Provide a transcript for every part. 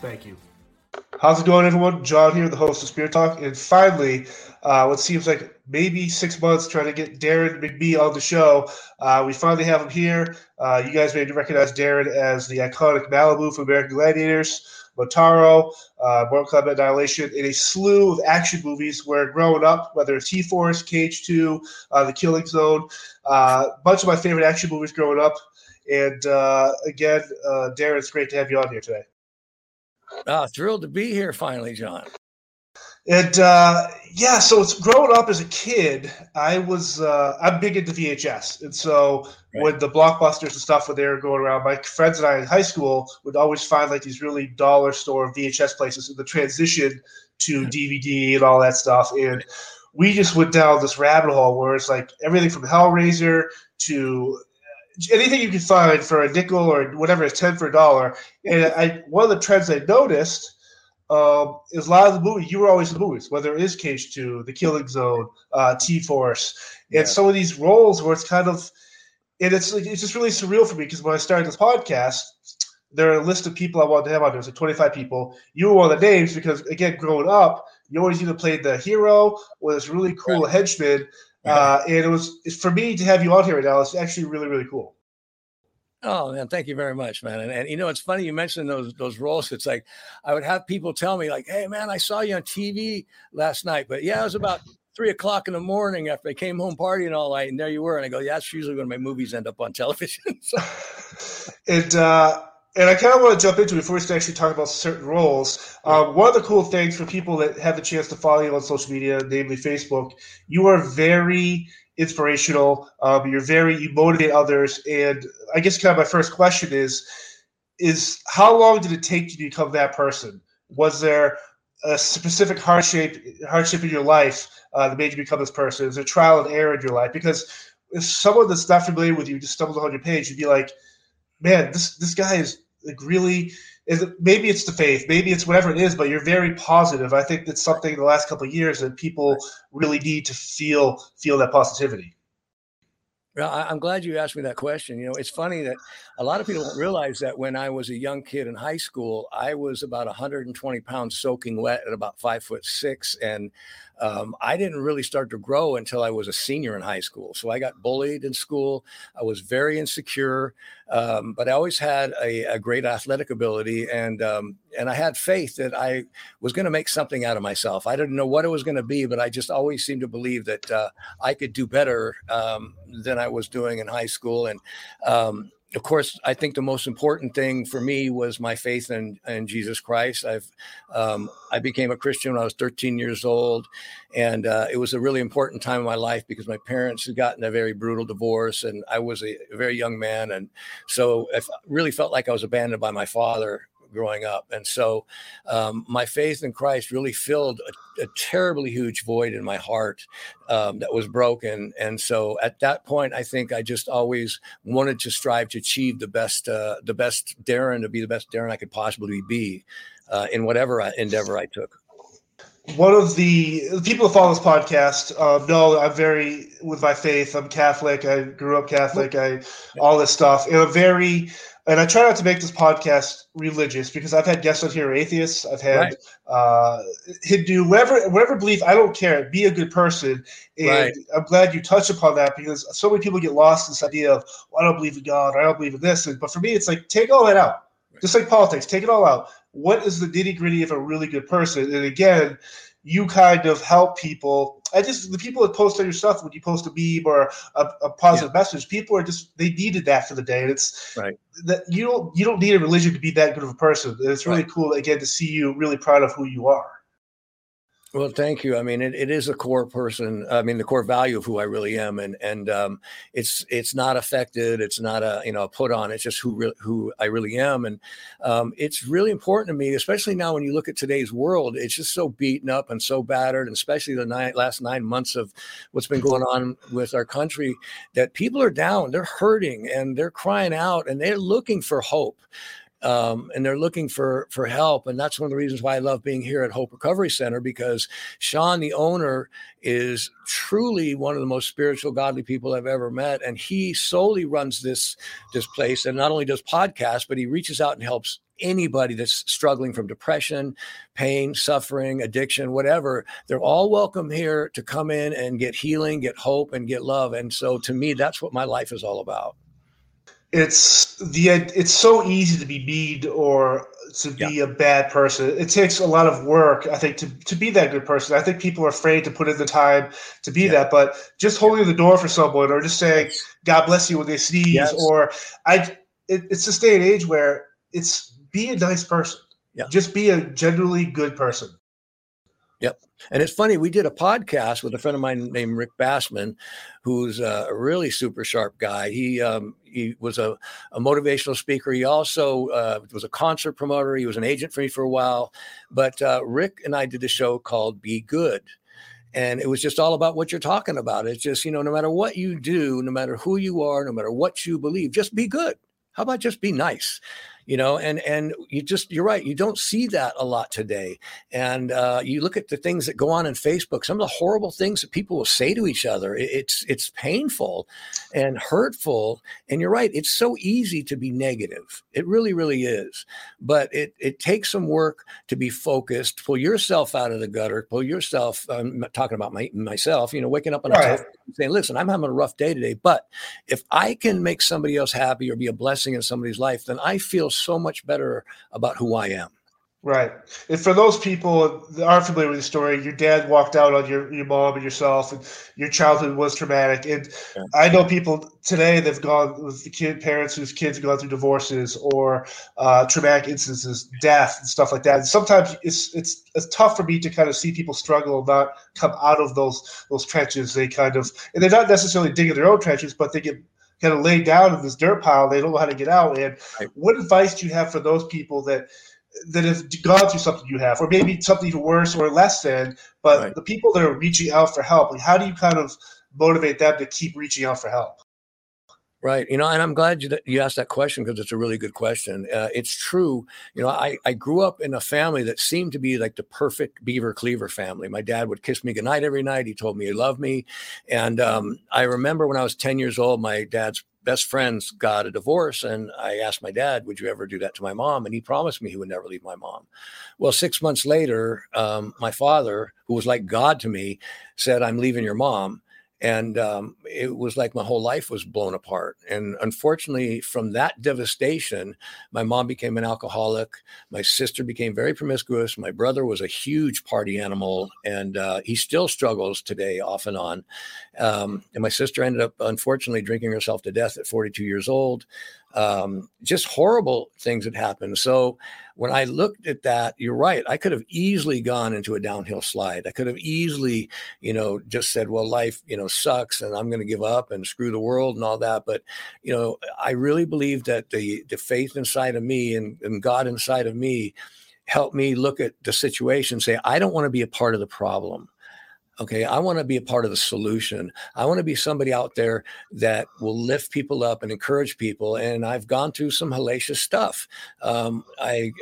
Thank you. How's it going, everyone? John here, the host of Spear Talk. And finally, uh, what seems like maybe six months trying to get Deron McBee on the show, uh, we finally have him here. Uh, you guys may recognize Deron as the iconic Malibu from American Gladiators, Motaro, uh, Mortal Kombat Annihilation, and a slew of action movies where growing up, whether it's T-Force, Cage 2, uh, The Killing Zone, a uh, bunch of my favorite action movies growing up. And uh, again, Deron, it's great to have you on here today. Uh, thrilled to be here finally, John. And uh, yeah, so it's growing up as a kid. I was uh, I'm big into VHS, and so right. when the blockbusters and stuff when they were going around, my friends and I in high school would always find like these really dollar store VHS places. And the transition to DVD and all that stuff, and we just went down this rabbit hole where it's like everything from Hellraiser to anything you can find for a nickel or whatever is ten for a dollar. And I one of the trends I noticed um, is a lot of the movies you were always in the movies, whether it is Cage Two, The Killing Zone, uh, T Force, and yeah. some of these roles where it's kind of and it's like, it's just really surreal for me because when I started this podcast, there are a list of people I wanted to have on there. There's like 25 people. You were one of the names because again, growing up, you always either played the hero or this really cool right. henchman uh, and it was for me to have you on here right now. It's actually really, really cool. Oh man, thank you very much, man. And, and you know, it's funny you mentioned those those roles. It's like I would have people tell me, like, "Hey, man, I saw you on TV last night." But yeah, it was about three o'clock in the morning after I came home partying all night, and there you were. And I go, "Yeah, that's usually when my movies end up on television." so. And uh, and I kind of want to jump into before we actually talk about certain roles. Um, one of the cool things for people that have the chance to follow you on social media, namely Facebook, you are very inspirational. Um, you're very you motivate others, and I guess kind of my first question is is how long did it take you to become that person? Was there a specific hardship hardship in your life uh, that made you become this person? Is there trial and error in your life? Because if someone that's not familiar with you just stumbles on your page, you'd be like, "Man, this this guy is like really is it, maybe it's the faith, maybe it's whatever it is, but you're very positive. I think that's something the last couple of years that people really need to feel feel that positivity. Well, I'm glad you asked me that question. You know, it's funny that a lot of people don't realize that when I was a young kid in high school, I was about 120 pounds soaking wet at about five foot six. And um, I didn't really start to grow until I was a senior in high school. So I got bullied in school. I was very insecure, um, but I always had a, a great athletic ability, and um, and I had faith that I was going to make something out of myself. I didn't know what it was going to be, but I just always seemed to believe that uh, I could do better um, than I was doing in high school, and um, of course, I think the most important thing for me was my faith in, in Jesus Christ. I've um, I became a Christian when I was 13 years old, and uh, it was a really important time in my life because my parents had gotten a very brutal divorce, and I was a, a very young man, and so I really felt like I was abandoned by my father growing up. And so um, my faith in Christ really filled a, a terribly huge void in my heart um, that was broken. And so at that point, I think I just always wanted to strive to achieve the best, uh, the best Deron, to be the best Deron I could possibly be uh, in whatever endeavor I took one of the, people who follow this podcast uh, know I'm very with my faith. I'm Catholic. I grew up Catholic. I all this stuff. And I'm very and I try not to make this podcast religious because I've had guests on here atheists, I've had right. uh, Hindu, whatever, whatever belief. I don't care. Be a good person, and right. I'm glad you touch upon that because so many people get lost in this idea of well, I don't believe in God, or I don't believe in this. But for me, it's like take all that out, just like politics. Take it all out. What is the nitty gritty of a really good person? And again, you kind of help people. I just the people that post on your stuff when you post a meme or a, a positive yeah. message, people are just they needed that for the day. And it's right that you don't you don't need a religion to be that good of a person. And it's really right. cool again to see you really proud of who you are. Well, thank you. I mean, it, it is a core person. I mean, the core value of who I really am, and and um, it's it's not affected. It's not a you know a put on. It's just who re- who I really am, and um, it's really important to me, especially now when you look at today's world. It's just so beaten up and so battered, and especially the nine, last nine months of what's been going on with our country. That people are down, they're hurting, and they're crying out, and they're looking for hope um, and they're looking for for help. And that's one of the reasons why I love being here at Hope Recovery Center because Sean, the owner, is truly one of the most spiritual, godly people I've ever met, and he solely runs this this place. And not only does podcasts, but he reaches out and helps anybody that's struggling from depression, pain, suffering, addiction, whatever, they're all welcome here to come in and get healing, get hope, and get love. And so to me, that's what my life is all about it's the it's so easy to be mean or to be yeah. a bad person. It takes a lot of work, I think, to, to be that good person. I think people are afraid to put in the time to be yeah. that. But just holding the door for someone, or just saying "God bless you" when they sneeze, yes. or I, it, it's this day and age where it's be a nice person. Yeah. Just be a generally good person. Yep. And it's funny, we did a podcast with a friend of mine named Rick Bassman, who's a really super sharp guy. He um, he was a, a, motivational speaker. He also uh, was a concert promoter. He was an agent for me for a while. But uh, Rick and I did a show called Be Good. And it was just all about what you're talking about. It's just, you know, no matter what you do, no matter who you are, no matter what you believe, just be good. How about just be nice? You know and and you just you're right you don't see that a lot today. And uh, you look at the things that go on in facebook some of the horrible things that people will say to each other it's it's painful and hurtful. And you're right it's so easy to be negative. It really really is. But it it takes some work to be focused pull yourself out of the gutter pull yourself i'm talking about my, myself you know waking up on right. a tough saying listen i'm having a rough day today but if i can make somebody else happy or be a blessing in somebody's life then i feel so much better about who I am. Right. And for those people that aren't familiar with the story, your dad walked out on your, your mom and yourself, and your childhood was traumatic. And yeah. I know people today that've gone with the kid parents whose kids have gone through divorces or uh, traumatic instances, death, and stuff like that. And sometimes it's, it's it's tough for me to kind of see people struggle and not come out of those those trenches. They kind of and they're not necessarily digging their own trenches, but they get kind of laid down in this dirt pile. They don't know how to get out. And right. what advice do you have for those people that that have gone through something you have, or maybe something even worse or less than, but right. the people that are reaching out for help, like how do you kind of motivate them to keep reaching out for help? Right. You know, and I'm glad you, you asked that question because it's a really good question. Uh, it's true. You know, I, I grew up in a family that seemed to be like the perfect Beaver Cleaver family. My dad would kiss me goodnight every night. He told me he loved me. And um, I remember when I was 10 years old, my dad's best friends got a divorce. And I asked my dad, Would you ever do that to my mom? And he promised me he would never leave my mom. Well, six months later, um, my father, who was like God to me, said, I'm leaving your mom and um, it was like my whole life was blown apart and unfortunately from that devastation my mom became an alcoholic my sister became very promiscuous my brother was a huge party animal and uh, he still struggles today off and on um, and my sister ended up unfortunately drinking herself to death at 42 years old um, just horrible things had happened. So when I looked at that, you're right. I could have easily gone into a downhill slide. I could have easily, you know, just said, well, life, you know, sucks and I'm going to give up and screw the world and all that. But, you know, I really believe that the, the faith inside of me and, and God inside of me helped me look at the situation, say, I don't want to be a part of the problem. Okay. I want to be a part of the solution. I want to be somebody out there that will lift people up and encourage people. And I've gone through some hellacious stuff. Um, I,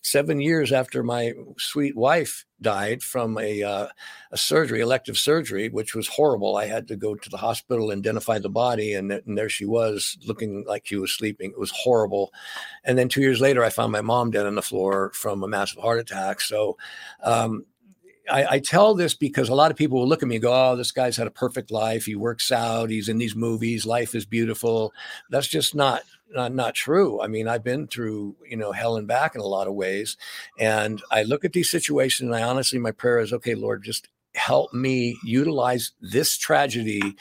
seven years after my sweet wife died from a, uh, a surgery, elective surgery, which was horrible. I had to go to the hospital, identify the body, and, and there she was looking like she was sleeping. It was horrible. And then two years later, I found my mom dead on the floor from a massive heart attack. So, um, I, I, tell this because a lot of people will look at me and go, "Oh, this guy's had a perfect life. He works out. He's in these movies. Life is beautiful." That's just not not not true. I mean, I've been through you know hell and back in a lot of ways, and I look at these situations and I honestly, my prayer is, "Okay, Lord, just help me utilize this tragedy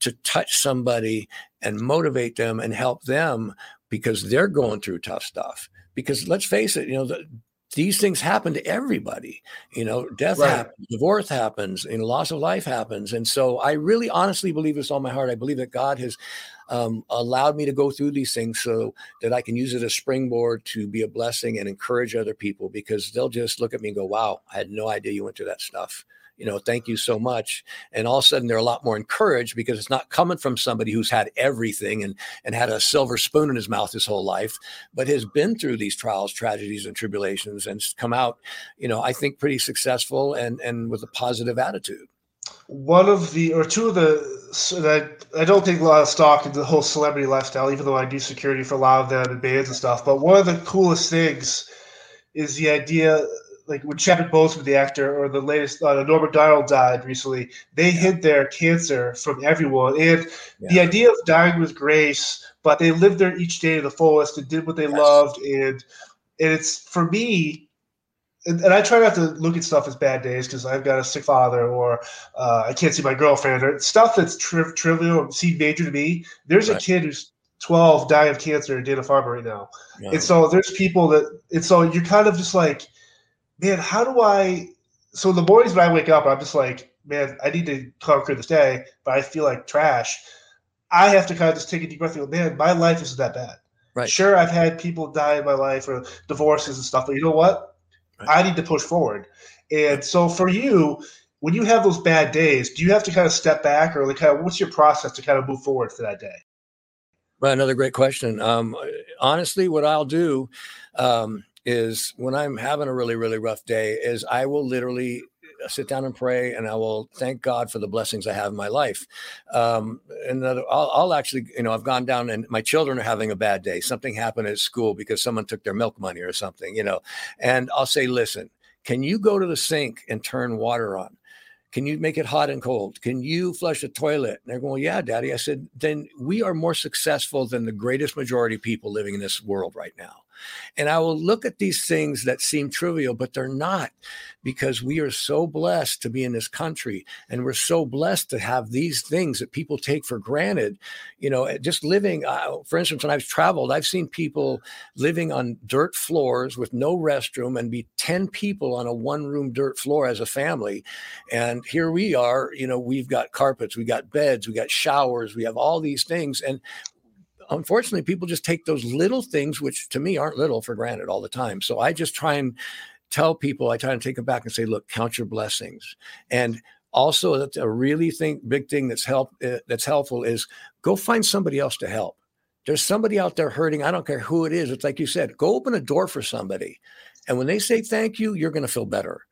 to touch somebody and motivate them and help them because they're going through tough stuff." Because let's face it, you know, the, these things happen to everybody. You know, death right. happens, divorce happens, and loss of life happens. And so I really honestly believe this all my heart. I believe that God has um, allowed me to go through these things so that I can use it as a springboard to be a blessing and encourage other people because they'll just look at me and go, wow, I had no idea you went through that stuff you know, thank you so much. And all of a sudden they're a lot more encouraged because it's not coming from somebody who's had everything and, and had a silver spoon in his mouth his whole life, but has been through these trials, tragedies, and tribulations and come out, you know, I think pretty successful and, and with a positive attitude one of the or two of the that I don't take a lot of stock in the whole celebrity lifestyle, even though I do security for a lot of them and bands and stuff. But one of the coolest things is the idea, like when Chadwick Boseman, the actor, or the latest uh, Norm Macdonald died recently, they hid their cancer from everyone, and yeah. the idea of dying with grace. But they lived their each day to the fullest and did what they yes. loved, and and it's for me and, and, I try not to look at stuff as bad days because I've got a sick father or uh, I can't see my girlfriend or stuff that's tri- trivial and seem major to me. There's right. a kid who's 12 dying of cancer in Dana Farber right now. Yeah. And so there's people that, and so you're kind of just like, man, how do I? So the mornings when I wake up, I'm just like, man, I need to conquer this day, but I feel like trash. I have to kind of just take a deep breath and go, man, my life isn't that bad. Right. Sure, I've had people die in my life or divorces and stuff, but you know what? Right. I need to push forward. And so for you, when you have those bad days, do you have to kind of step back or like kind of what's your process to kind of move forward for that day? Right, another great question. Um, honestly, what I'll do um, is when I'm having a really, really rough day, is I will literally sit down and pray, and I will thank God for the blessings I have in my life. Um, and I'll, I'll, actually, you know, I've gone down and my children are having a bad day. Something happened at school because someone took their milk money or something, you know, and I'll say, listen, can you go to the sink and turn water on? Can you make it hot and cold? Can you flush the toilet? And they're going, Yeah, daddy. I said, Then we are more successful than the greatest majority of people living in this world right now. And I will look at these things that seem trivial, but they're not because we are so blessed to be in this country and we're so blessed to have these things that people take for granted. You know, just living, uh, for instance, when I've traveled, I've seen people living on dirt floors with no restroom and be 10 people on a one room dirt floor as a family. And here we are, you know, we've got carpets, we got beds, we got showers, we have all these things. And unfortunately, people just take those little things, which to me aren't little, for granted all the time. So I just try and tell people, I try and take them back and say, look, count your blessings. And also, that's a really think big thing that's help uh, that's helpful is go find somebody else to help. There's somebody out there hurting. I don't care who it is. It's like you said, go open a door for somebody, and when they say thank you, you're going to feel better.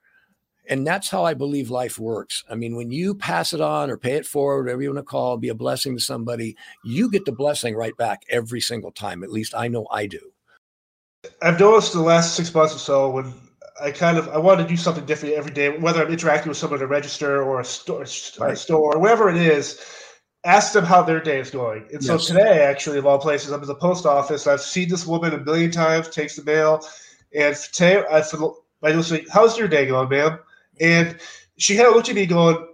And that's how I believe life works. I mean, when you pass it on or pay it forward, whatever you want to call, be a blessing to somebody, you get the blessing right back every single time. At least I know I do. I've noticed the last six months or so when I kind of I want to do something different every day, whether I'm interacting with someone at a register or a store, right. a store or wherever it is. Ask them how their day is going. And yes. so today, actually, of all places, I'm at the post office. I've seen this woman a million times, takes the mail, and today I I was like, "How's your day going, ma'am?" And she had looked at me going,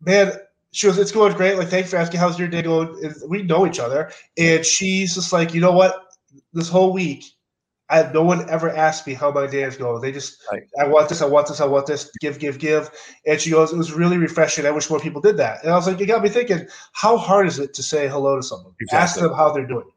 "Man." She goes, "It's going great. Like, thanks for asking. How's your day going?" And we know each other, and she's just like, "You know what? This whole week, I have no one ever asked me how my day is going. They just, right. I want this, I want this, I want this, give, give, give. And she goes, it was really refreshing. I wish more people did that. And I was like, you got me thinking, how hard is it to say hello to someone? Exactly. Ask them how they're doing.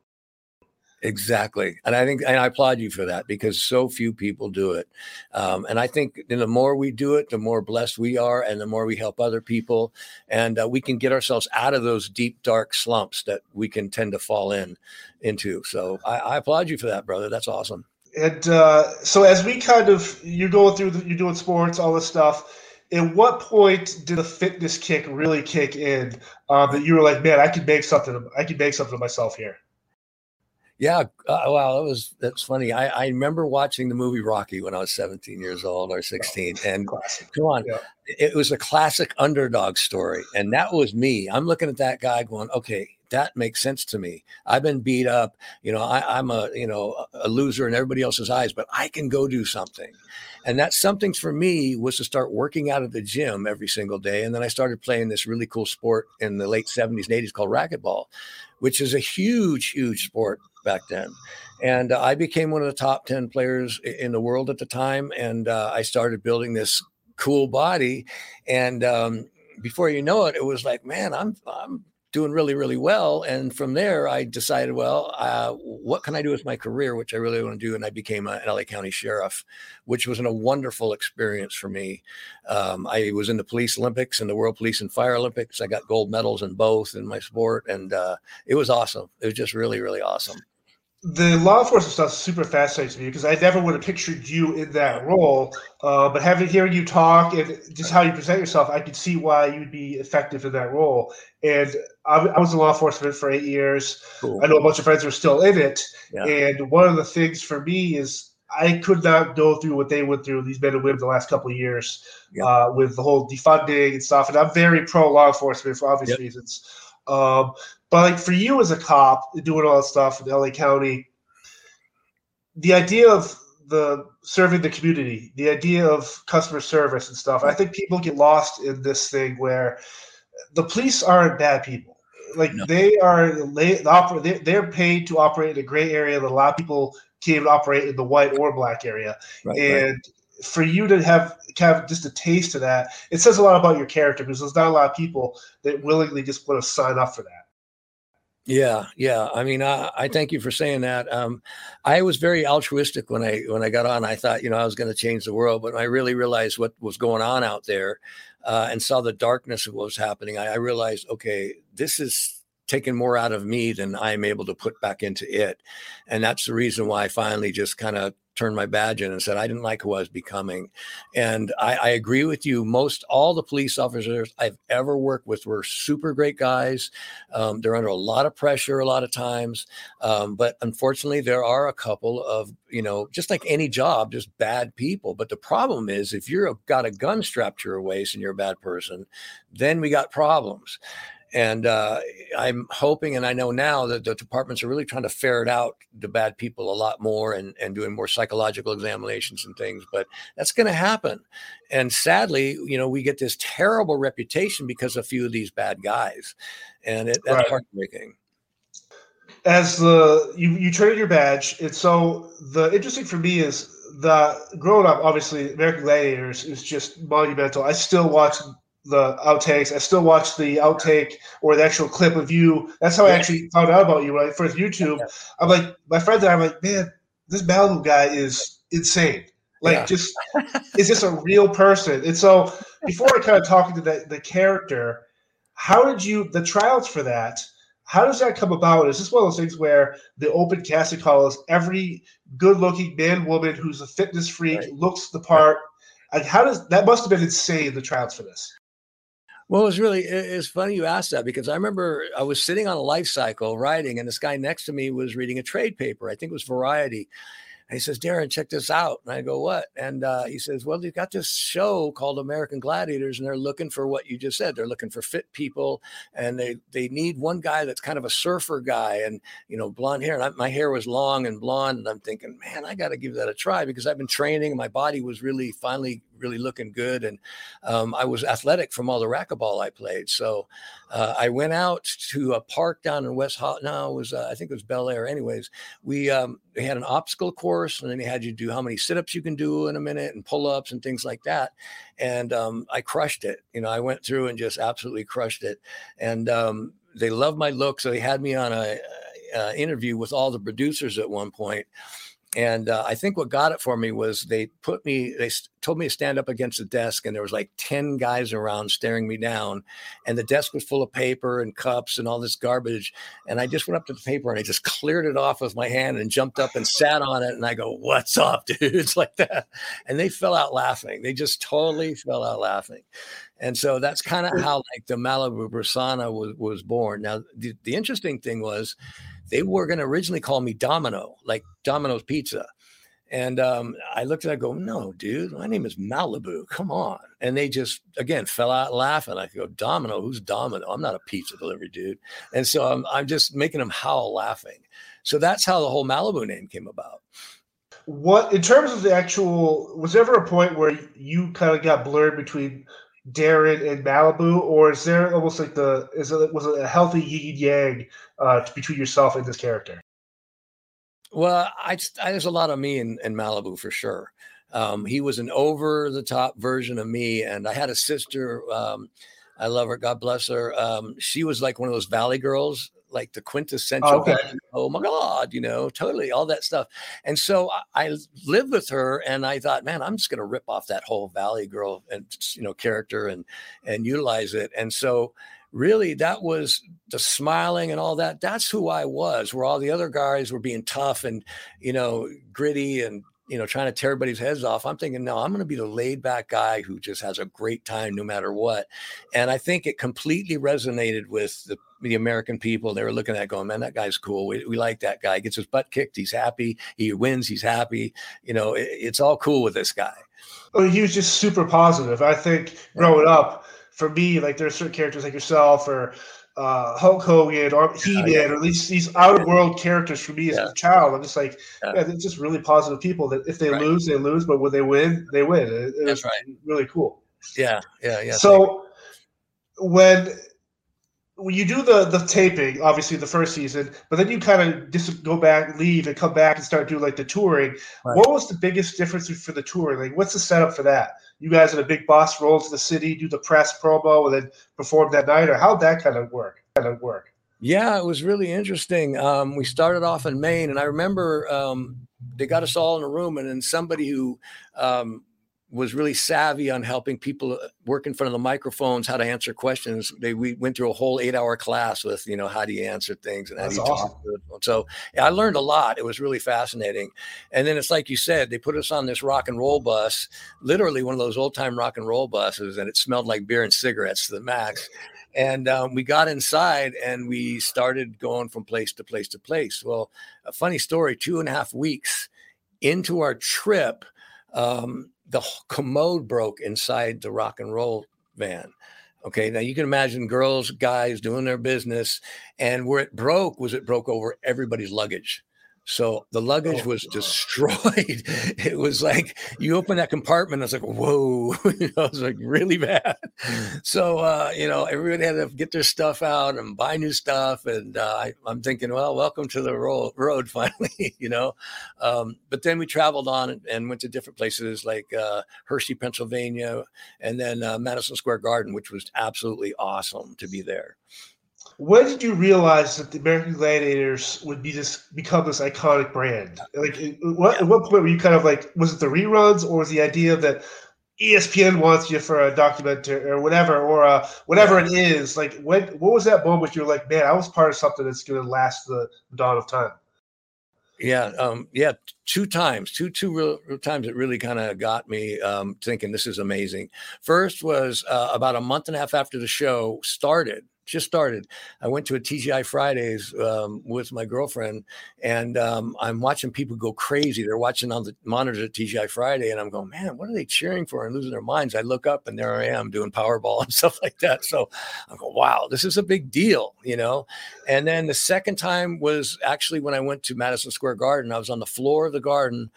Exactly, and I think and I applaud you for that because so few people do it, um, and I think the more we do it, the more blessed we are, and the more we help other people, and uh, we can get ourselves out of those deep dark slumps that we can tend to fall in into. So I, I applaud you for that, brother. That's awesome. And uh, so as we kind of you're going through, the, you're doing sports, all this stuff. At what point did the fitness kick really kick in? Um, that you were like, man, I could make something. I could make something of myself here. Yeah, uh, wow, that was that's funny. I, I remember watching the movie Rocky when I was 17 years old or 16, and classic. come on, yeah. it was a classic underdog story, and that was me. I'm looking at that guy going, okay, that makes sense to me. I've been beat up, you know, I, am a you know a loser in everybody else's eyes, but I can go do something, and that something for me was to start working out at the gym every single day, and then I started playing this really cool sport in the late 70s and 80s called racquetball, which is a huge, huge sport back then. And uh, I became one of the top 10 players in the world at the time. And uh, I started building this cool body. And um, before you know it, it was like, man, I'm, I'm doing really, really well. And from there, I decided, well, uh, what can I do with my career, which I really want to do? And I became an LA County Sheriff, which was a wonderful experience for me. Um, I was in the Police Olympics and the World Police and Fire Olympics. I got gold medals in both in my sport, and uh, it was awesome. It was just really, really awesome the law enforcement stuff super fascinating to me because I never would have pictured you in that role. Uh, but having hearing you talk and just how you present yourself, I could see why you'd be effective in that role. And I, I was in law enforcement for eight years. Cool. I know a bunch of friends who are still in it. Yeah. And one of the things for me is I could not go through what they went through, these men and women, the last couple of years yeah. uh, with the whole defunding and stuff. And I'm very pro law enforcement for obvious yep. reasons. Um, but like for you as a cop doing all that stuff in LA County, the idea of the serving the community, the idea of customer service and stuff, I think people get lost in this thing where the police aren't bad people. Like no. they are, they, they're paid to operate in a gray area that a lot of people can't even operate in the white or black area. Right, and right. for you to have kind of just a taste of that, it says a lot about your character because there's not a lot of people that willingly just want to sign up for that. Yeah, yeah. I mean, I, I thank you for saying that. Um, I was very altruistic when I when I got on. I thought, you know, I was going to change the world, but I really realized what was going on out there, uh, and saw the darkness of what was happening. I, I realized, okay, this is taken more out of me than I'm able to put back into it. And that's the reason why I finally just kind of turned my badge in and said I didn't like who I was becoming. And I, I, agree with you. Most all the police officers I've ever worked with were super great guys. Um, they're under a lot of pressure a lot of times, um, but unfortunately, there are a couple of you know just like any job, just bad people. But the problem is if you're a, got a gun strapped to your waist and you're a bad person, then we got problems. And uh, I'm hoping, and I know now that the departments are really trying to ferret out the bad people a lot more and, and doing more psychological examinations and things. But that's going to happen. And sadly, you know, we get this terrible reputation because of a few of these bad guys. And it, that's right. heartbreaking as the you you traded your badge and so the interesting for me is the growing up obviously american gladiators is just monumental i still watch the outtakes. I still watch the outtake or the actual clip of you. That's how I actually found out about you when I first YouTube. I'm like, my friend and I'm like, man, this Malibu guy is insane. Like, yeah. just is this a real person? And so, before I kind of talk into the, the character, how did you the trials for that? How does that come about? Is this one of those things where the open casting call is every good-looking man, woman who's a fitness freak right. looks the part? Like, how does that must have been insane the trials for this? Well, it was really it's funny you asked that because I remember I was sitting on a life cycle writing, and this guy next to me was reading a trade paper. I think it was Variety. And he says, Deron, check this out. And I go, what? And uh, he says, well, they've got this show called American Gladiators, and they're looking for what you just said. They're looking for fit people, and they they need one guy that's kind of a surfer guy, and you know, blonde hair. And I, my hair was long and blonde, and I'm thinking, man, I got to give that a try because I've been training, and my body was really finally really looking good. And um, I was athletic from all the racquetball I played. So uh, I went out to a park down in West Hot. No, it was uh, I think it was Bel Air. Anyways, we um, had an obstacle course, and then they had you do how many sit-ups you can do in a minute and pull-ups and things like that. And um, I crushed it. You know, I went through and just absolutely crushed it. And um, they loved my look, so they had me on a, a interview with all the producers at one point and uh, I think what got it for me was they put me, they told me to stand up against the desk, and there was like ten guys around staring me down, and the desk was full of paper and cups and all this garbage, and I just went up to the paper and I just cleared it off with my hand and jumped up and sat on it, and I go, "What's up, dudes? Like that, and they fell out laughing. They just totally fell out laughing, and so that's kind of how like the Malibu Persona was was born. Now the, the interesting thing was they were going to originally call me Domino, like Domino's Pizza. And um, I looked at it, I go, no, dude, my name is Malibu. Come on. And they just, again, fell out laughing. I go, Domino, who's Domino? I'm not a pizza delivery dude. And so I'm, I'm just making them howl laughing. So that's how the whole Malibu name came about. What, in terms of the actual, was there ever a point where you kind of got blurred between Deron and Malibu, or is there almost like the is it was it a healthy yin yang uh, between yourself and this character? Well, I, I, there's a lot of me in, in Malibu for sure. Um, he was an over the top version of me. And I had a sister. Um, I love her. God bless her. Um, she was like one of those Valley girls, like the quintessential. Oh, okay. oh my God, you know, totally all that stuff. And so I, I lived with her, and I thought, man, I'm just going to rip off that whole Valley girl and you know character and and utilize it. And so really that was the smiling and all that that's who i was where all the other guys were being tough and you know gritty and you know, trying to tear everybody's heads off. I'm thinking, no, I'm going to be the laid back guy who just has a great time no matter what. And I think it completely resonated with the, the American people. They were looking at going, man, that guy's cool. We, we like that guy. He gets his butt kicked. He's happy. He wins. He's happy. You know, it, it's all cool with this guy. Well, he was just super positive. I think growing up, for me, like there's certain characters like yourself or uh, Hulk Hogan or He Man, yeah. or these these outer world characters for me as yeah. a child. I'm just like, yeah. yeah. they're just really positive people that if they right. lose, they lose, but when they win, they win. It, it That's right. really cool. Yeah, yeah, yeah. So when you do the the taping, obviously the first season, but then you kind of just go back, leave, and come back and start doing like the touring. Right. What was the biggest difference for the touring? Like, what's the setup for that? You guys are the big boss roll to the city, do the press promo, and then perform that night, or how'd that kind of work? Kind of work? Yeah, it was really interesting. Um, we started off in Maine, and I remember um, they got us all in a room, and then somebody who um, was really savvy on helping people uh, work in front of the microphones, how to answer questions. They we went through a whole eight hour class with you know how do you answer things and how That's do you awesome. talk to them. So yeah, I learned a lot. It was really fascinating. And then it's like you said, they put us on this rock and roll bus, literally one of those old time rock and roll buses, and it smelled like beer and cigarettes to the max. And um, we got inside and we started going from place to place to place. Well, a funny story: two and a half weeks into our trip. Um, the commode broke inside the rock and roll van. Okay, now you can imagine girls, guys doing their business, and where it broke was it broke over everybody's luggage. So the luggage oh, was destroyed. it was like you open that compartment, I was like, whoa, you know, like really bad. So uh, you know, everybody had to get their stuff out and buy new stuff. And uh, I, am thinking, well, welcome to the ro- road finally, you know. Um, but then we traveled on and, and went to different places like uh, Hershey, Pennsylvania, and then uh, Madison Square Garden, which was absolutely awesome to be there. When did you realize that the American Gladiators would be this become this iconic brand? Like, what, at what point were you kind of like, was it the reruns, or was the idea that ESPN wants you for a documentary or whatever, or uh, whatever it is? Like, when what was that moment you're like, man, I was part of something that's going to last the dawn of time? Yeah, um, yeah, two times, two two real, real times it really kind of got me um, thinking this is amazing. First was uh, about a month and a half after the show started just started. I went to a TGI Fridays um, with my girlfriend, and um, I'm watching people go crazy. They're watching on the monitor at TGI Friday, and I'm going, man, what are they cheering for and losing their minds? I look up, and there I am doing Powerball and stuff like that. So I go, wow, this is a big deal, you know. And then the second time was actually when I went to Madison Square Garden. I was on the floor of the garden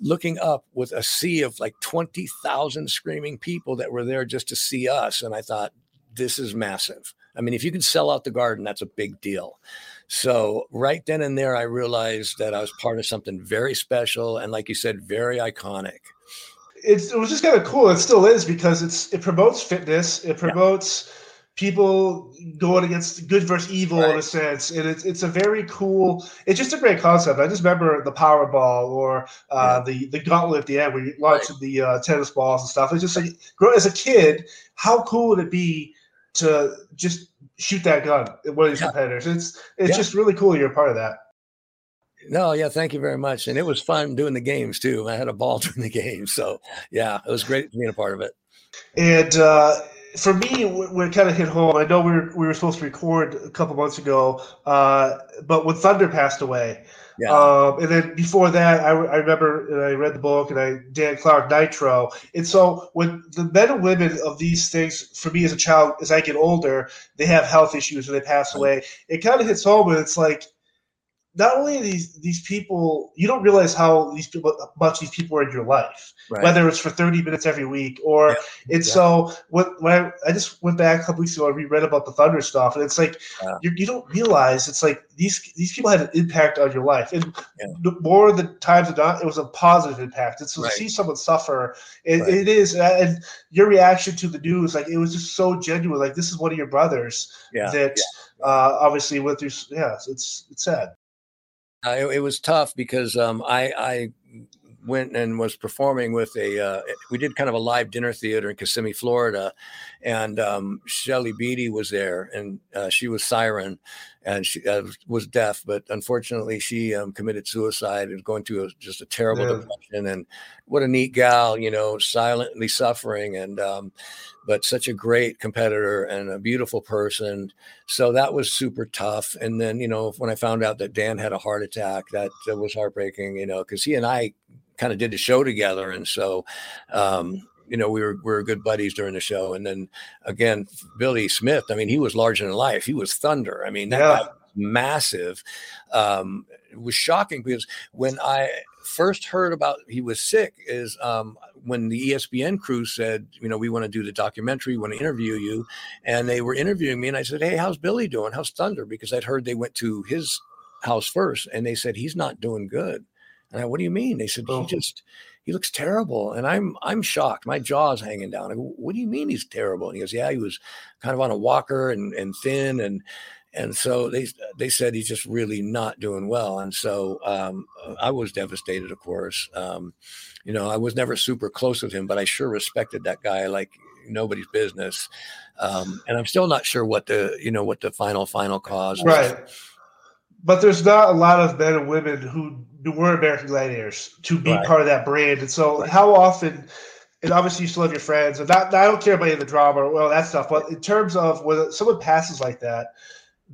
looking up with a sea of like 20,000 screaming people that were there just to see us. And I thought, this is massive. I mean, if you can sell out the garden, that's a big deal. So right then and there, I realized that I was part of something very special and, like you said, very iconic. It's, it was just kind of cool. It still is because it's it promotes fitness. It promotes yeah. people going against good versus evil right. in a sense, and it's it's a very cool. It's just a great concept. I just remember the Powerball or uh, yeah. the the Gauntlet at the end where you launch right. the uh, tennis balls and stuff. It's just like as a kid, how cool would it be to just shoot that gun at one of these yeah. competitors. It's it's yeah. just really cool you're a part of that. No, yeah, thank you very much. And it was fun doing the games too. I had a ball during the game. So yeah, it was great being a part of it. And uh, for me, when it kind of hit home. I know we were, we were supposed to record a couple months ago, uh, but when Thunder passed away, yeah. Um, and then before that, I, I remember and I read the book and I Dan Clark Nitro. And so when the men and women of these things, for me as a child, as I get older, they have health issues and they pass away. It kind of hits home and it's like not only these these people, you don't realize how these people much these people are in your life, right. whether it's for thirty minutes every week or yeah. and yeah. so when, when I, I, just went back a couple weeks ago and reread about the Thunder stuff, and it's like yeah. you, you don't realize it's like these these people had an impact on your life, and the more the times than not, it was a positive impact. It's to right. see someone suffer, it, right. it is, and your reaction to the news, like it was just so genuine. Like this is one of your brothers that uh, obviously went through. Yeah, it's it's sad. Uh, it, it, was tough because um, I, I went and was performing with a uh, we did kind of a live dinner theater in Kissimmee, Florida, and um, Shelley Beattie was there, and uh, she was Siren, and she uh, was deaf, but unfortunately she um, committed suicide and going through a, just a terrible yeah. depression. And what a neat gal, you know, silently suffering, and um, but such a great competitor and a beautiful person. So that was super tough. And then you know when I found out that Dan had a heart attack, that, that was heartbreaking. You know, because he and I kind of did the show together, and so um, you know we were we were good buddies during the show. And then again, Billy Smith. I mean, he was larger than life. He was thunder. I mean, that, yeah. massive. Um, it was shocking because when I first heard about he was sick is um, when the ESPN crew said, you know, we want to do the documentary, we want to interview you, and they were interviewing me, and I said, hey, how's Billy doing? How's Thunder? Because I'd heard they went to his house first, and they said he's not doing good. And I, what do you mean? They said, oh. he just, he looks terrible. And I'm, I'm shocked. My jaw's hanging down. I go, what do you mean he's terrible? And he goes, yeah, he was kind of on a walker and, and thin. And, and so they, they said he's just really not doing well. And so um, I was devastated, of course. Um, you know, I was never super close with him, but I sure respected that guy like nobody's business. Um, and I'm still not sure what the, you know, what the final, final cause right. Was but there's not a lot of men and women who were American Gladiators to be right. part of that brand. And so, right. how often, and obviously, you still have your friends, and not, I don't care about any of the drama or all that stuff, but in terms of when someone passes like that,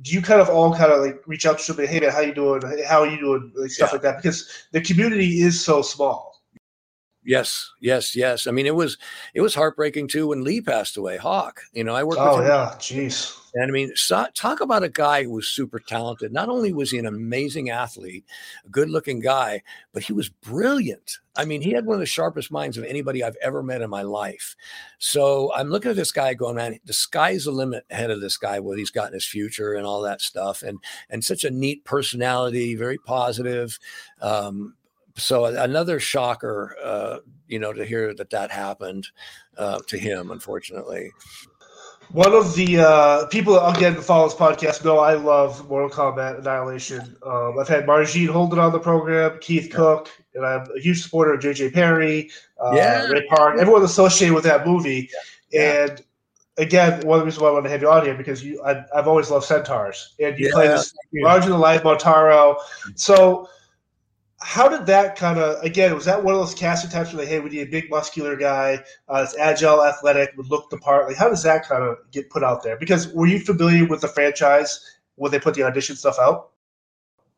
do you kind of all kind of like reach out to somebody, hey man, how you doing? How are you doing? Like stuff yeah. like that, because the community is so small. Yes, yes, yes. I mean, it was it was heartbreaking too when Lee passed away. Hawk, you know, I worked. Oh with him. yeah, jeez. And I mean, so, talk about a guy who was super talented. Not only was he an amazing athlete, a good-looking guy, but he was brilliant. I mean, he had one of the sharpest minds of anybody I've ever met in my life. So I'm looking at this guy going, man, the sky's the limit ahead of this guy, what he's got in his future and all that stuff. And and such a neat personality, very positive. Um, so another shocker, uh, you know, to hear that that happened uh, to him, unfortunately. One of the uh, people again who follow this podcast know I love Mortal Kombat Annihilation. Um, I've had Marjean Holden on the program, Keith yeah. Cooke, and I'm a huge supporter of JJ Perry, uh, yeah. Ray Park, everyone associated with that movie. Yeah. And again, one of the reasons why I want to have you on here because you, I, have always loved centaurs, and you play this larger than life Motaro. So how did that kind of again was that one of those casting types where they hey we need a big muscular guy uh, that's agile athletic would look the part? Like how does that kind of get put out there? Because were you familiar with the franchise when they put the audition stuff out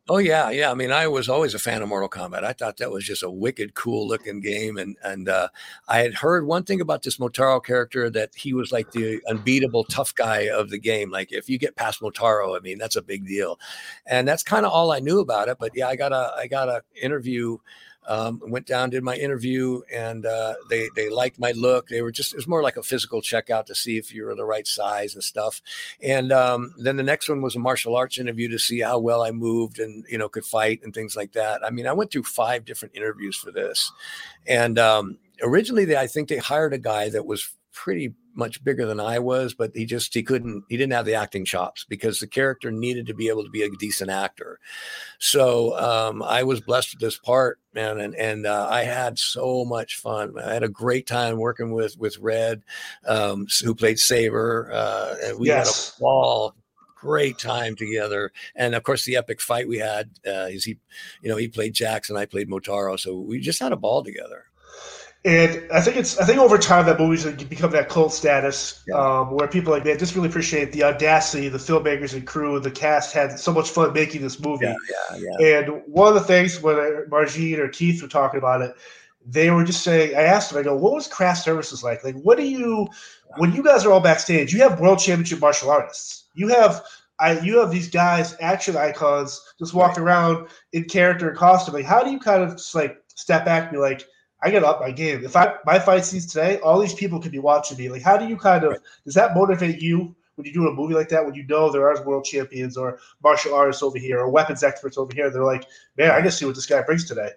Oh yeah, yeah. I mean, I was always a fan of Mortal Kombat. I thought that was just a wicked, cool looking game, and and uh, I had heard one thing about this Motaro character that he was like the unbeatable tough guy of the game. Like if you get past Motaro, I mean, that's a big deal, and that's kind of all I knew about it. But yeah, I got a I got a interview um, went down, did my interview, and uh, they they liked my look. They were just it was more like a physical checkout to see if you were the right size and stuff. And um, then the next one was a martial arts interview to see how well I moved and you know could fight and things like that. I mean, I went through five different interviews for this, and um, originally they I think they hired a guy that was pretty much bigger than I was, but he just he couldn't he didn't have the acting chops because the character needed to be able to be a decent actor. So um, I was blessed with this part, man, and and uh, I had so much fun. I had a great time working with with Red, um, who played Sabre, uh, and we yes. had a ball great time together. And of course, the epic fight we had uh, is he, you know, he played Jackson, I played Motaro, so we just had a ball together. And I think it's I think over time that movie's become that cult status yeah. um, where people like man just really appreciate the audacity the filmmakers and crew and the cast had so much fun making this movie. Yeah, yeah, yeah. And one of the things when Marjean or Keith were talking about it, they were just saying I asked them I go what was craft services like like what do you when you guys are all backstage you have world championship martial artists you have I you have these guys action icons just walking right. around in character and costume. Like, how do you kind of just like step back and be like, I get up my game. If I my fight scenes today, all these people could be watching me. Like, how do you kind of does that motivate you when you do a movie like that? When you know there are world champions or martial artists over here or weapons experts over here, they're like, man, I just see what this guy brings today.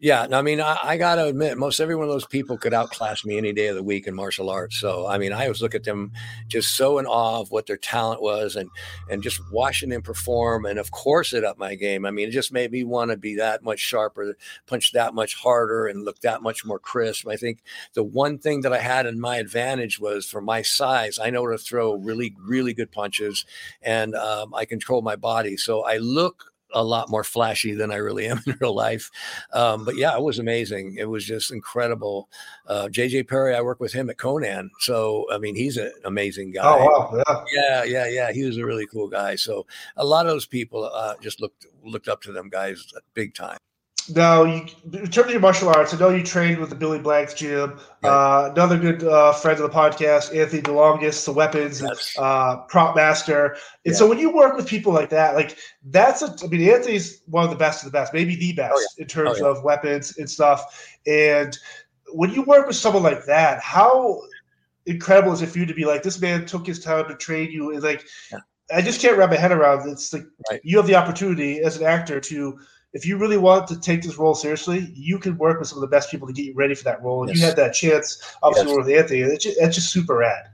Yeah, I mean, I, I got to admit, most every one of those people could outclass me any day of the week in martial arts. So, I mean, I always look at them just so in awe of what their talent was, and and just watching them perform, and of course, it up my game. I mean, it just made me want to be that much sharper, punch that much harder, and look that much more crisp. I think the one thing that I had in my advantage was for my size, I know to throw really, really good punches, and um, I control my body, so I look a lot more flashy than I really am in real life. Um, but yeah, it was amazing. It was just incredible. Uh, JJ Perry, I work with him at Conan. So, I mean, he's an amazing guy. Oh, wow. Yeah. Yeah. Yeah. Yeah. He was a really cool guy. So a lot of those people uh, just looked, looked up to them guys big time. Now, you, in terms of your martial arts, I know you trained with the Billy Blanks gym. Right. Uh, another good uh, friend of the podcast, Anthony DeLongis, the weapons yes. uh, prop master. And yeah. so, when you work with people like that, like that's a, I mean, Anthony's one of the best of the best, maybe the best oh, yeah. in terms oh, yeah. of weapons and stuff. And when you work with someone like that, how incredible is it for you to be like, this man took his time to train you? And like, I just can't wrap my head around. It's like right. you have the opportunity as an actor to if you really want to take this role seriously, you can work with some of the best people to get you ready for that role. And yes. you had that chance, obviously, yes. with Anthony. It's just, just super rad.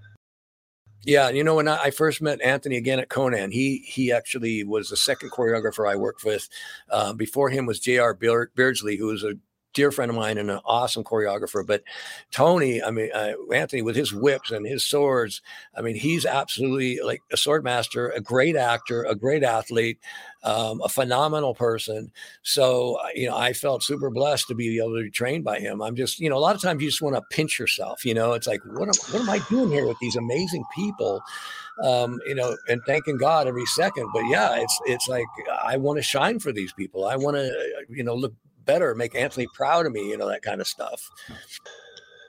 Yeah, you know when I first met Anthony again at Conan, he he actually was the second choreographer I worked with. Uh, before him was J.R. Beardsley, who was a dear friend of mine and an awesome choreographer. But Tony, I mean, uh, Anthony with his whips and his swords, I mean, he's absolutely like a sword master, a great actor, a great athlete, um, a phenomenal person. So, uh, you know, I felt super blessed to be able to be trained by him. I'm just, you know, a lot of times you just want to pinch yourself, you know, it's like, what am, what am I doing here with these amazing people? Um, you know, and thanking God every second. But yeah, it's it's like I want to shine for these people. I want to, uh, you know, look better, make Anthony proud of me, you know, that kind of stuff.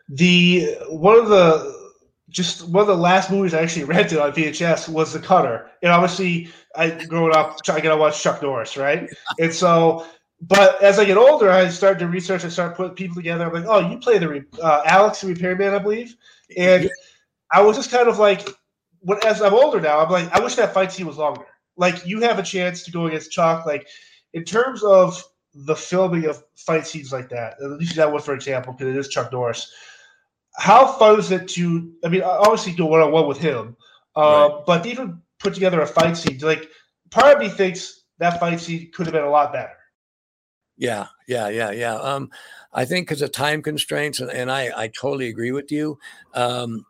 The one of the just one of the last movies I actually rented on VHS was The Cutter. And obviously, I growing up, I gotta watch Chuck Norris, right? and so, but as I get older, I start to research. I start putting people together. I'm like, oh, you play the uh, Alex the Repairman, I believe. And yeah. I was just kind of like, when as I'm older now, I'm like, I wish that fight scene was longer. Like, you have a chance to go against Chuck. Like, in terms of the filming of fight scenes like that. At least that one for example, because it is Chuck Norris. How fun is it to? I mean, obviously do one on one with him, uh, right. but even put together a fight scene. Like, part of me thinks that fight scene could have been a lot better. Yeah, yeah, yeah, yeah. Um, I think because of time constraints, and, and I, I totally agree with you um,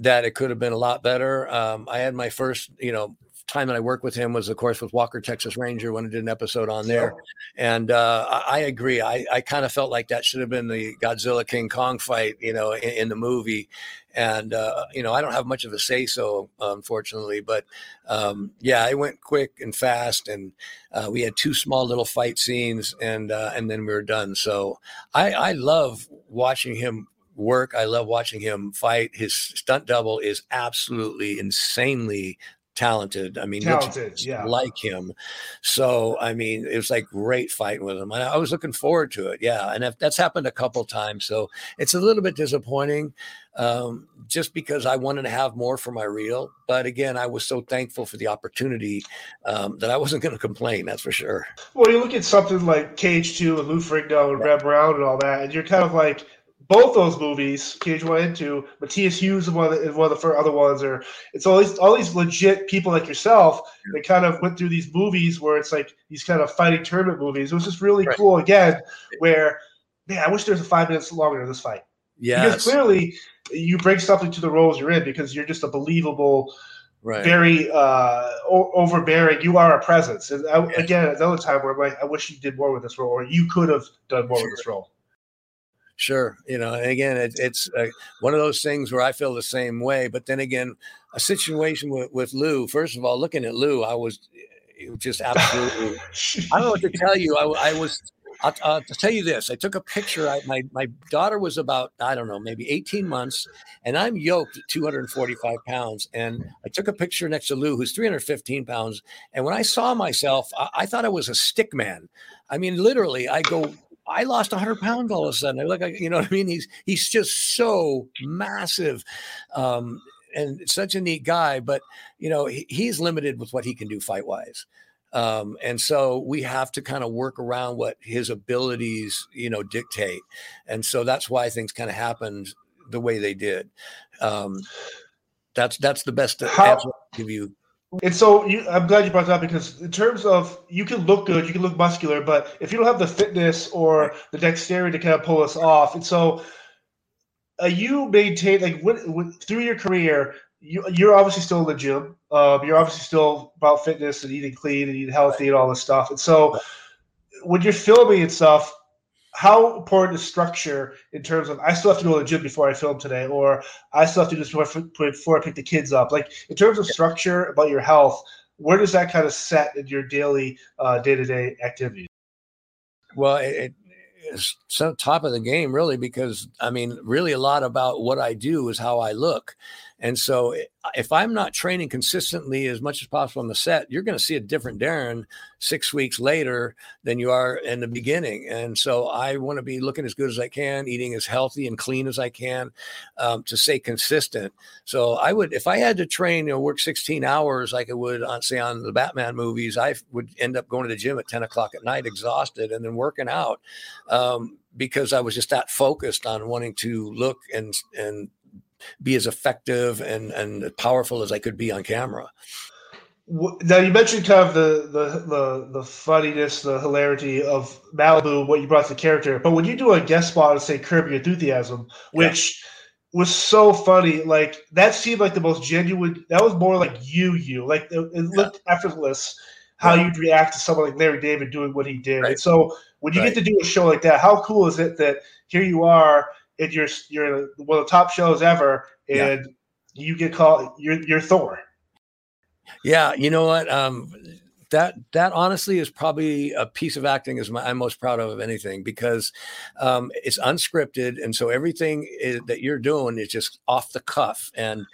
that it could have been a lot better. Um, I had my first, you know, time that I worked with him was, of course, with Walker Texas Ranger when I did an episode on there. And uh, I, I, agree. I, I kind of felt like that should have been the Godzilla King Kong fight, you know, in, in the movie. And uh, you know, I don't have much of a say so, unfortunately. But um, yeah, it went quick and fast, and uh, we had two small little fight scenes, and uh, and then we were done. So I, I love watching him work. I love watching him fight. His stunt double is absolutely insanely talented. I mean, talented, yeah, like him. So, I mean, it was like great fighting with him. I, I was looking forward to it. Yeah, and if, that's happened a couple times. So it's a little bit disappointing, um, just because I wanted to have more for my reel. But again, I was so thankful for the opportunity um, that I wasn't going to complain. That's for sure. Well, you look at something like Cage Two and Lou Ferrigno and yeah. Reb Brown and all that, and you're kind of like both those movies, Cage One and Two, Matthias Hues is one of the, one of the other ones, or it's all these all these legit people like yourself that kind of went through these movies where it's like these kind of fighting tournament movies. It was just really right. cool again, where man, I wish there was a five minutes longer in this fight. Yeah, because clearly you bring something to the roles you're in because you're just a believable. Right. Very uh, o- overbearing. You are a presence, and I, again, another time where I'm like, I wish you did more with this role, or you could have done more sure. with this role. Sure, you know, and again, it, it's uh, one of those things where I feel the same way. But then again, a situation with, with Lou. First of all, looking at Lou, I was just absolutely. I don't know what to tell you. I, I was I'll, I'll, tell you this. I took a picture. I, my my daughter was about I don't know maybe 18 months, and I'm yoked at 245 pounds. And I took a picture next to Lou, who's 315 pounds. And when I saw myself, I, I thought I was a stick man. I mean, literally, I go. I lost 100 pounds all of a sudden. I look like you know what I mean. He's he's just so massive. Um, and such a neat guy, but you know he, he's limited with what he can do fight wise. Um, and so we have to kind of work around what his abilities, you know, dictate. And so that's why things kind of happened the way they did. Um, that's that's the best How, answer I give you. And so you, I'm glad you brought that up because in terms of you can look good, you can look muscular, but if you don't have the fitness or the dexterity to kind of pull us off, and so uh, you maintain like through your career, you, you're obviously still in the gym. Um, you're obviously still about fitness and eating clean and eating healthy and all this stuff. And so, when you're filming and stuff, how important is structure in terms of I still have to go to the gym before I film today, or I still have to do this before, before I pick the kids up? Like in terms of structure about your health, where does that kind of set in your daily day to day activities? Well, it, is so top of the game really because I mean really a lot about what I do is how I look and so eh, if I'm not training consistently as much as possible on the set, you're going to see a different Deron six weeks later than you are in the beginning. And so I want to be looking as good as I can, eating as healthy and clean as I can um, to stay consistent. So I would, if I had to train, you know, work 16 hours like I would on, say, on the Batman movies, I would end up going to the gym at 10 o'clock at night, exhausted, and then working out. Um, because I was just that focused on wanting to look and and be as effective and and powerful as I could be on camera. Now you mentioned kind of the the the, the funniness, the hilarity of Malibu, what you brought to the character. But when you do a guest spot on say Curb Your Enthusiasm, which yeah. was so funny, like that seemed like the most genuine. That was more like you, you. Like it, it yeah. looked effortless how you'd react to someone like Larry David doing what he did. Right. And so when you right. get to do a show like that, how cool is it that here you are and you're you're one of the top shows ever, and yeah. you get called you're you're Thor. Yeah, you know what? Um, that that honestly is probably a piece of acting is my, I'm most proud of of anything because um, it's unscripted, and so everything is, that you're doing is just off the cuff. And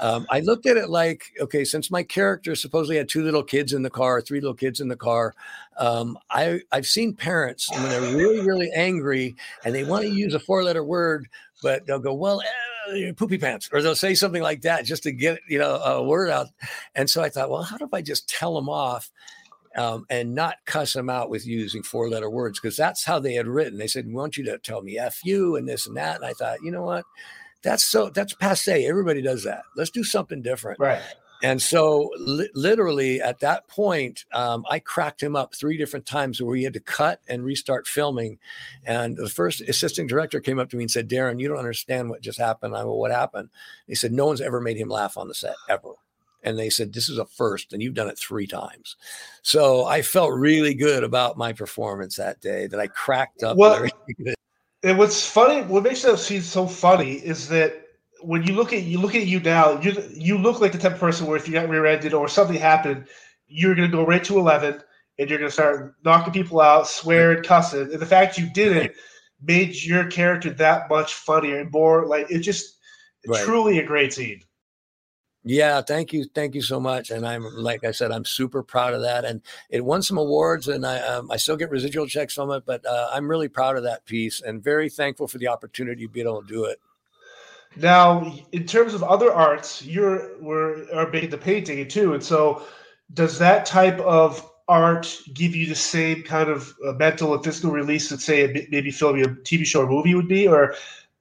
um, I looked at it like, okay, since my character supposedly had two little kids in the car, three little kids in the car, um, I I've seen parents when they're really really angry and they want to use a four letter word, but they'll go, well. Poopy pants, or they'll say something like that just to get you know a word out. And so I thought, well, how do I just tell them off um, and not cuss them out with using four letter words because that's how they had written. They said, We want you to tell me F you and this and that. And I thought, you know what? That's so that's passe. Everybody does that. Let's do something different. Right. And so, li- literally, at that point, um, I cracked him up three different times where he had to cut and restart filming. And the first assistant director came up to me and said, Deron, you don't understand what just happened. I go, What happened? He said, No one's ever made him laugh on the set, ever and they said this is a first and you've done it three times so i felt really good about my performance that day that i cracked up well, and what's funny what makes that scene so funny is that when you look at you look at you now you you look like the type of person where if you got rear-ended or something happened you're going to go right to 11 and you're going to start knocking people out swearing cussing and the fact you did it made your character that much funnier and more like it just right. truly a great scene yeah, thank you, thank you so much. And I'm like I said, I'm super proud of that. And it won some awards, and I um, I still get residual checks from it. But uh, I'm really proud of that piece, and very thankful for the opportunity to be able to do it. Now, in terms of other arts, you're we're are big the painting too, and so does that type of art give you the same kind of uh, mental and physical release that say maybe filming a TV show or movie would be, or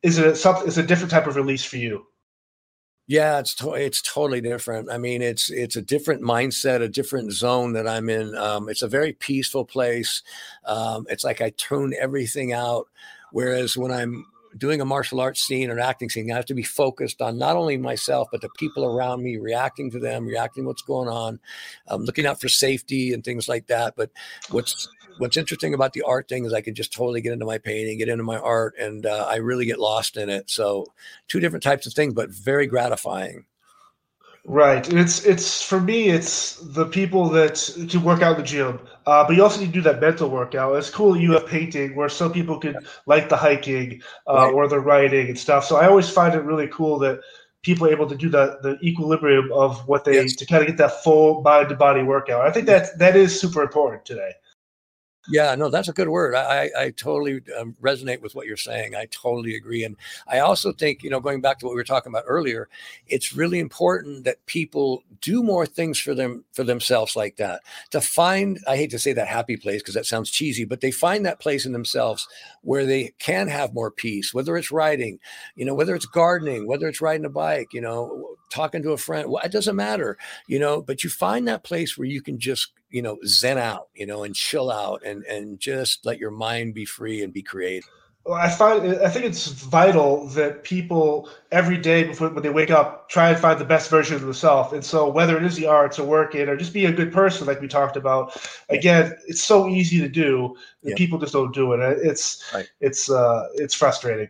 is it something? Is a different type of release for you? Yeah, it's to- it's totally different. I mean, it's it's a different mindset, a different zone that I'm in. Um, it's a very peaceful place. Um, it's like I tune everything out. Whereas when I'm doing a martial arts scene or acting scene, I have to be focused on not only myself but the people around me, reacting to them, reacting what's going on, um, looking out for safety and things like that. But what's what's interesting about the art thing is I can just totally get into my painting, get into my art, and uh, I really get lost in it. So two different types of things, but very gratifying. Right. It's it's for me. It's the people that to work out in the gym, uh, but you also need to do that mental workout. It's cool you have painting where some people could like the hiking uh, right. or the writing and stuff. So I always find it really cool that people are able to do the the equilibrium of what they yes. to kind of get that full mind to body workout. I think that that is super important today. Yeah, no, that's a good word. I, I totally um, resonate with what you're saying. I totally agree. And I also think, you know, going back to what we were talking about earlier, it's really important that people do more things for them for themselves like that. To find, I hate to say that happy place because that sounds cheesy, but they find that place in themselves where they can have more peace, whether it's writing, you know, whether it's gardening, whether it's riding a bike, you know, talking to a friend. Well, it doesn't matter, you know, but you find that place where you can just you know zen out you know and chill out and and just let your mind be free and be creative well, I find I think it's vital that people every day before when they wake up try and find the best version of themselves. And so whether it is the arts or working or just be a good person, like we talked about, again, it's so easy to do. Yeah. People just don't do it. It's right. it's uh it's frustrating.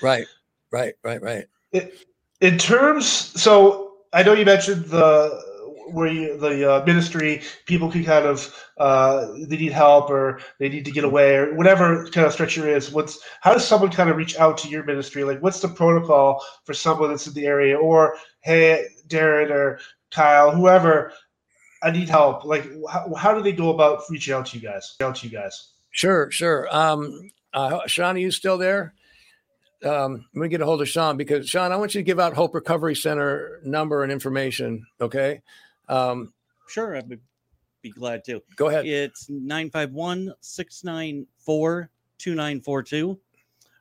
Right, right, right, right. It, in terms, so I know you mentioned the where the uh, ministry people can kind of uh, they need help or they need to get away or whatever kind of structure is what's how does someone kind of reach out to your ministry? Like what's the protocol for someone that's in the area? Or hey Deron or kyle whoever i need help. Like how, how do they go about reaching out to you guys out to you guys? Sure sure. Um uh, sean are you still there? Um, gonna get a hold of Sean because Sean, I want you to give out Hope Recovery Center number and information. Okay. Um, sure, I would be glad to. Go ahead. It's 951 694 2942.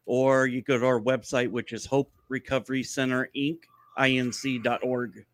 Or you go to our website, which is Hope Recovery Center Inc. inc.org.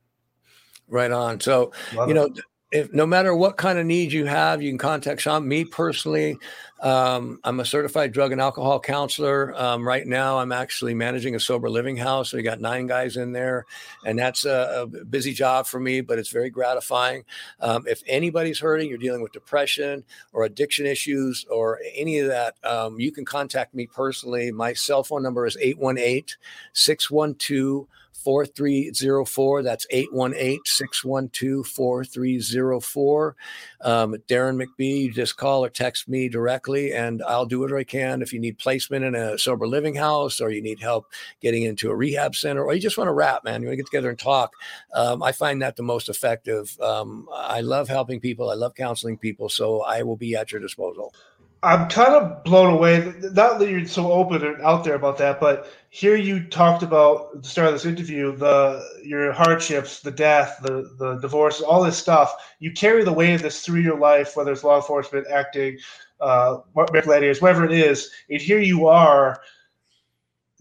Right on. So, Love you know, if no matter what kind of needs you have, you can contact Sean. Me personally, um, I'm a certified drug and alcohol counselor. Um, right now, I'm actually managing a sober living house. We got nine guys in there, and that's a, a busy job for me, but it's very gratifying. Um, if anybody's hurting, you're dealing with depression or addiction issues or any of that, um, you can contact me personally. My cell phone number is 818 612 4304. That's 818 612 4304. Um, Deron McBee, you just call or text me directly, and I'll do what I can. If you need placement in a sober living house, or you need help getting into a rehab center, or you just want to rap, man, you want to get together and talk, um, I find that the most effective. Um, I love helping people, I love counseling people, so I will be at your disposal. I'm kind of blown away. Not that you're so open and out there about that, but here you talked about at the start of this interview the your hardships, the death, the the divorce, all this stuff. You carry the weight of this through your life, whether it's law enforcement, acting, uh, gladiators, whatever it is. And here you are,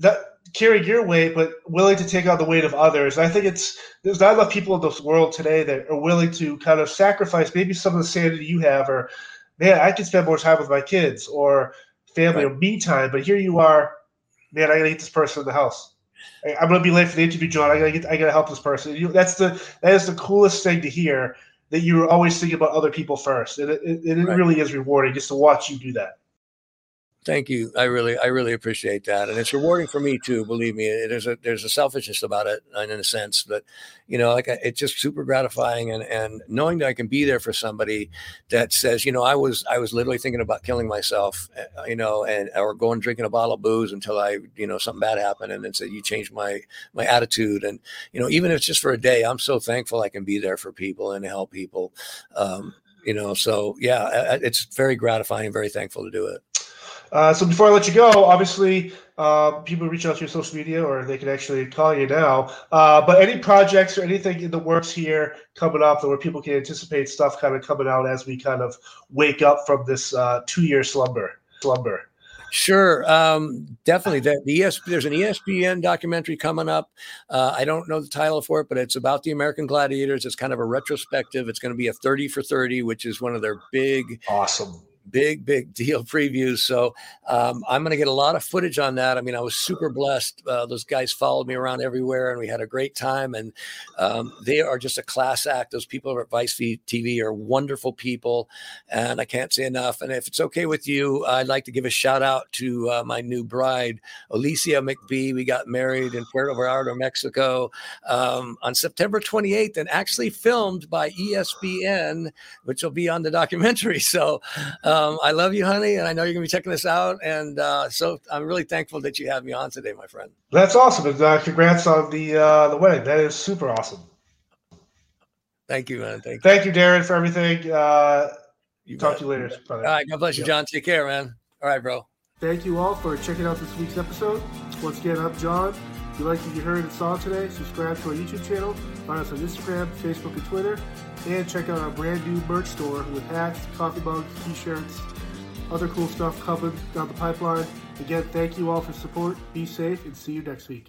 that carrying your weight, but willing to take on the weight of others. I think it's there's not enough people in this world today that are willing to kind of sacrifice maybe some of the sanity you have or man, I can spend more time with my kids or family right. or me time. But here you are, man, I gotta get this person in the house. I'm gonna be late for the interview, John. I gotta get, I gotta help this person. You, that's the that is the coolest thing to hear. That you're always thinking about other people first, and it, it, it right. really is rewarding just to watch you do that. Thank you. I really, I really appreciate that, and it's rewarding for me too. Believe me, there's a there's a selfishness about it, in a sense, but you know, like it's just super gratifying, and and knowing that I can be there for somebody that says, you know, I was I was literally thinking about killing myself, eh, you know, and or going drinking a bottle of booze until I, you know, something bad happened, and then said you changed my my attitude, and you know, even if it's just for a day, I'm so thankful I can be there for people and help people. Um, you know, so yeah, it's very gratifying, very thankful to do it. Uh, so before I let you go, obviously, uh, people reach out to your social media or they can actually call you now. Uh, but any projects or anything in the works here coming up or where people can anticipate stuff kind of coming out as we kind of wake up from this uh, two-year slumber. Slumber. Sure, um, definitely. The, the ES, there's an ESPN documentary coming up. Uh, I don't know the title for it, but it's about the American Gladiators. It's kind of a retrospective. It's going to be a 30 for 30, which is one of their big, awesome big, big deal previews. So um, I'm going to get a lot of footage on that. I mean, I was super blessed. Uh, those guys followed me around everywhere, and we had a great time. And um, they are just a class act. Those people at Vice TV are wonderful people, and I can't say enough. And if it's okay with you, I'd like to give a shout out to uh, my new bride, Alicia McBee. We got married in Puerto Vallarta, Mexico, um, on September 28th, and actually filmed by ESPN, which will be on the documentary. So um, I love you, honey, and I know you're going to be checking this out. And uh, so I'm really thankful that you have me on today, my friend. That's awesome. And, uh, congrats on the uh, the wedding. That is super awesome. Thank you, man. Thank you. Thank you, Deron, for everything. Uh, you Talk bet. to you later. All right. God bless you, John. Take care, man. All right, bro. Thank you all for checking out this week's episode. Once again, I'm John. If you like what you heard and saw today, subscribe to our YouTube channel, find us on Instagram, Facebook, and Twitter, and check out our brand new merch store with hats, coffee mugs, t-shirts, other cool stuff coming down the pipeline. Again, thank you all for support. Be safe and see you next week.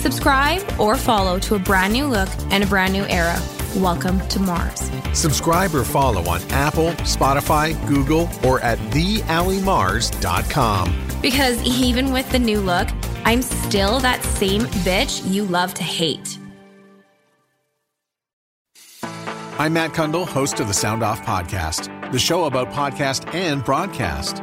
Subscribe or follow to a brand new look and a brand new era. Welcome to Mars. Subscribe or follow on Apple, Spotify, Google, or at thealimars.com. Because even with the new look, I'm still that same bitch you love to hate. I'm Matt Cundill, host of the Sound Off Podcast, the show about podcast and broadcast.